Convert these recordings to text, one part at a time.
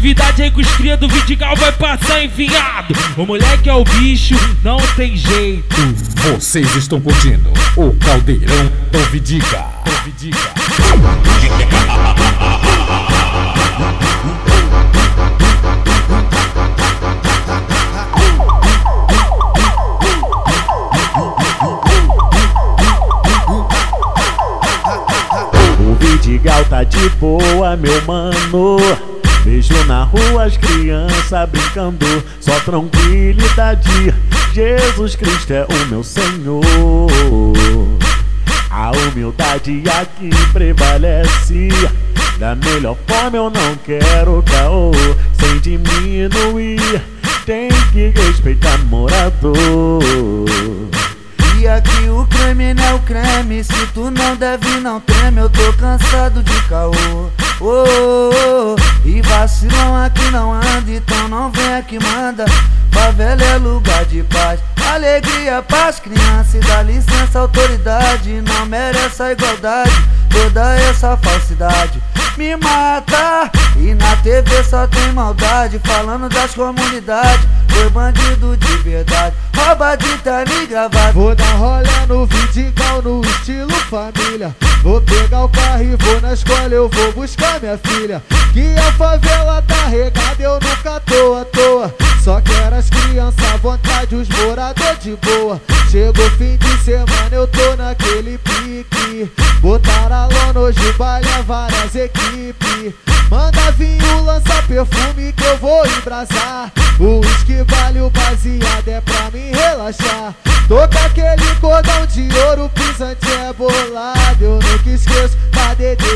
atividade aí com os cria do Vidigal vai passar enviado. O moleque é o bicho, não tem jeito. Vocês estão curtindo o Caldeirão do Vidiga. Do Vidiga. O Vidigal tá de boa, meu mano. Vejo na rua as crianças brincando, só tranquilidade. Jesus Cristo é o meu Senhor. A humildade aqui prevalece. Da melhor forma eu não quero caô, sem diminuir. Tem que respeitar morador. E aqui o creme não é o creme Se tu não deve não treme Eu tô cansado de caô oh, oh. E vacilão aqui não anda Então não vem aqui manda. Favela é lugar de paz Alegria pras crianças E dá licença autoridade Não merece a igualdade. Toda essa falsidade me mata E na TV só tem maldade Falando das comunidades. Foi bandido de verdade Rouba de terno e Vou dar rolê no Vidigal no estilo família Vou pegar o carro e vou na escola Eu vou buscar minha filha Que a favela tá regada Eu nunca tô à toa Só quero as crianças à vontade Os moradores de boa. Chegou fim de semana Eu tô naquele pique. Botar a lona hoje baile várias equipes Manda vinho, lança perfume que eu vou embrasar. O uísque vale o baseado é pra me relaxar Toca aquele cordão de ouro, pisante é bolado. Eu nunca esqueço da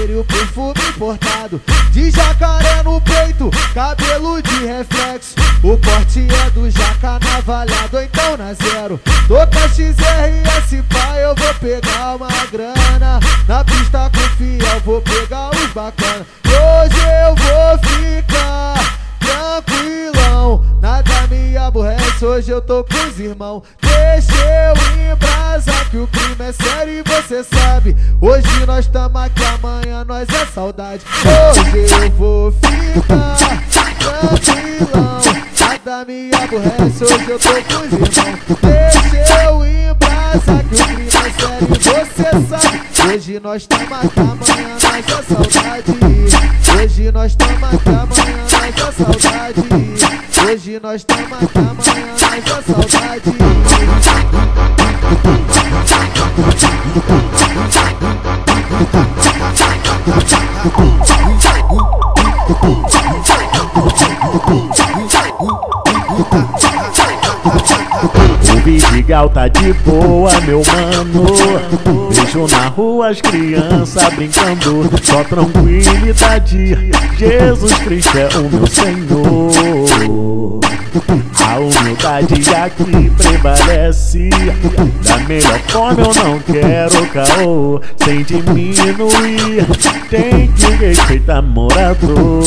e o perfume importado. De jacaré no peito, cabelo de reflexo. O corte é do jaca navalhado, então na zero. Toca XRS, pai, eu vou pegar uma grana. Na pista com fiel, vou pegar os bacana. Hoje eu vou ficar hoje eu tô com os irmãos Deixa eu embrasar que o crime é sério e você sabe. Hoje nós tamo aqui, amanhã nós é saudade. Hoje eu vou ficar tranquilão. Nada me aborrece, hoje eu tô com os irmãos Deixa eu embrasar que o crime é sério e você sabe. Hoje nós tamo aqui, amanhã nós é saudade. Hoje nós tamo aqui, amanhã nós é saudade Hoje nós tamo aqui, amanhã é saudade O Vidigal tá de boa, meu mano. Vejo na rua as crianças brincando, só tranquilidade. Jesus Cristo é o meu Senhor. A humildade aqui prevalece. Da melhor forma eu não quero caô, sem diminuir. Tem que respeitar morador.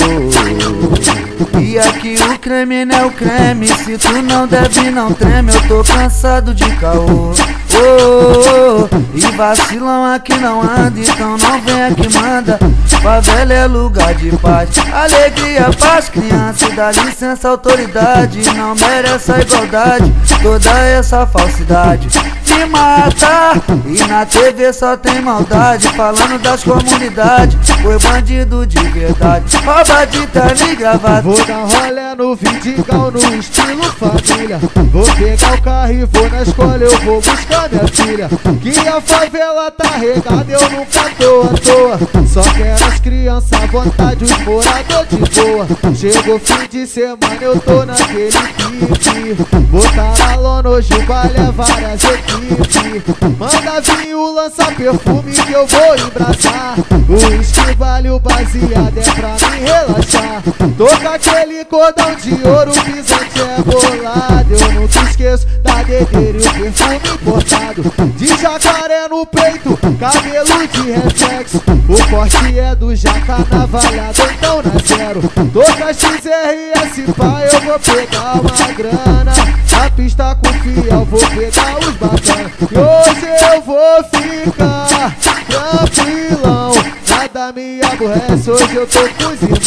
E aqui o creme não é o creme. Se tu não deve não treme. Eu tô cansado de caô. Oh, oh, oh. E vacilão aqui não anda. Então não vem aqui manda. Favela é lugar de paz. Alegria pras crianças. Dá licença autoridade. Não merece a igualdade. Toda essa falsidade me mata. E na TV só tem maldade Falando das comunidades. Foi bandido de verdade. Rouba de terno gravata. Vou dar rolé no Vidigal no estilo família. Vou pegar o carro e vou na escola Eu vou buscar minha filha. Que a favela tá regada Eu nunca tô à toa. Só quero as crianças à vontade Os moradores de boa. Chegou fim de semana Eu tô naquele pique Botar a lona hoje o baile é várias equipes Manda vinho, lança perfume que eu vou embraçar. O uísque vale o baseado é pra me relaxar. Toca aquele cordão de ouro, pisante é bolado. Eu nunca esqueço da dedeira e o perfume importado. De jacaré no peito, cabelo de reflexo. O corte é do jaca navalhado, então na zero. Toca XRS, pai, eu vou pegar uma grana. Na pista com fiel, vou pegar os e hoje eu vou ficar tranquilão nada me aborrece. Hoje eu tô com os irmãos.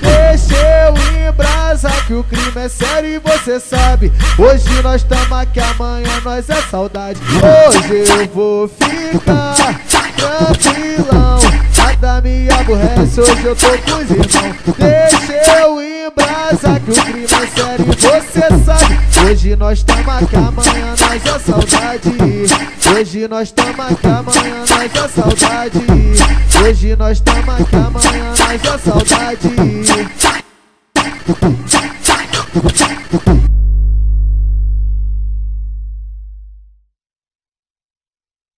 Deixa eu em brasa que o crime é sério e você sabe. Hoje nós tamo aqui, amanhã nós é saudade. Hoje eu vou ficar tranquilão. Nada me aborrece, hoje eu tô com os irmãos. Deixa eu em brasa que o crime é sério e você sabe. Hoje nós tamo aqui, amanhã nós é saudade. Hoje nós tamo aqui, amanhã nós é saudade. Hoje nós tamo aqui, amanhã nós é saudade.